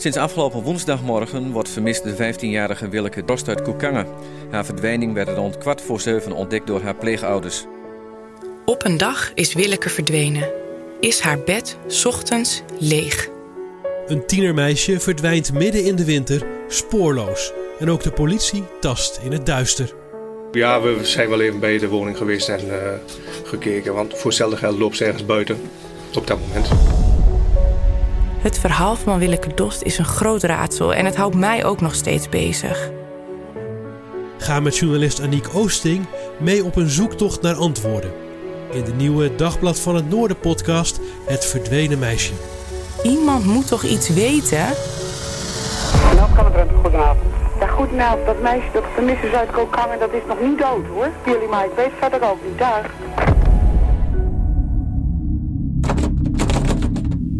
Sinds afgelopen woensdagmorgen wordt vermist de 15-jarige Willeke Dost uit Koekangen. Haar verdwijning werd rond kwart voor zeven ontdekt door haar pleegouders. Op een dag is Willeke verdwenen. Is haar bed ochtends leeg. Een tienermeisje verdwijnt midden in de winter spoorloos. En ook de politie tast in het duister. Ja, we zijn wel even bij de woning geweest en uh, gekeken. Want voor hetzelfde geld loopt ze ergens buiten op dat moment. Het verhaal van Willeke Dost is een groot raadsel en het houdt mij ook nog steeds bezig. Ga met journalist Aniek Oosting mee op een zoektocht naar antwoorden. In de nieuwe Dagblad van het Noorden podcast Het Verdwenen Meisje. Iemand moet toch iets weten? Nou, kan het goedenavond. Ja, goedenavond. Dat meisje dat vermist is uit Kokangen, dat is nog niet dood hoor. Jullie maar, ik weet verder ook niet. Daar.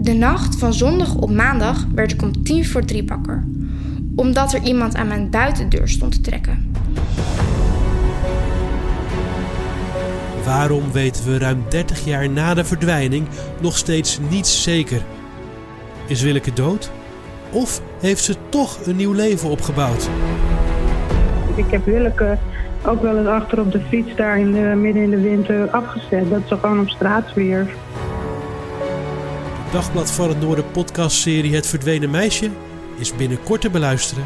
De nacht van zondag op maandag werd ik om tien voor drie wakker. Omdat er iemand aan mijn buitendeur stond te trekken. Waarom weten we ruim 30 jaar na de verdwijning nog steeds niets zeker? Is Willeke dood? Of heeft ze toch een nieuw leven opgebouwd? Ik heb Willeke ook wel eens achter op de fiets daar in de, midden in de winter afgezet. Dat ze gewoon op straat weer. Dagblad van het Noorden podcastserie Het Verdwenen Meisje is binnenkort te beluisteren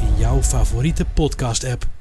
in jouw favoriete podcast-app.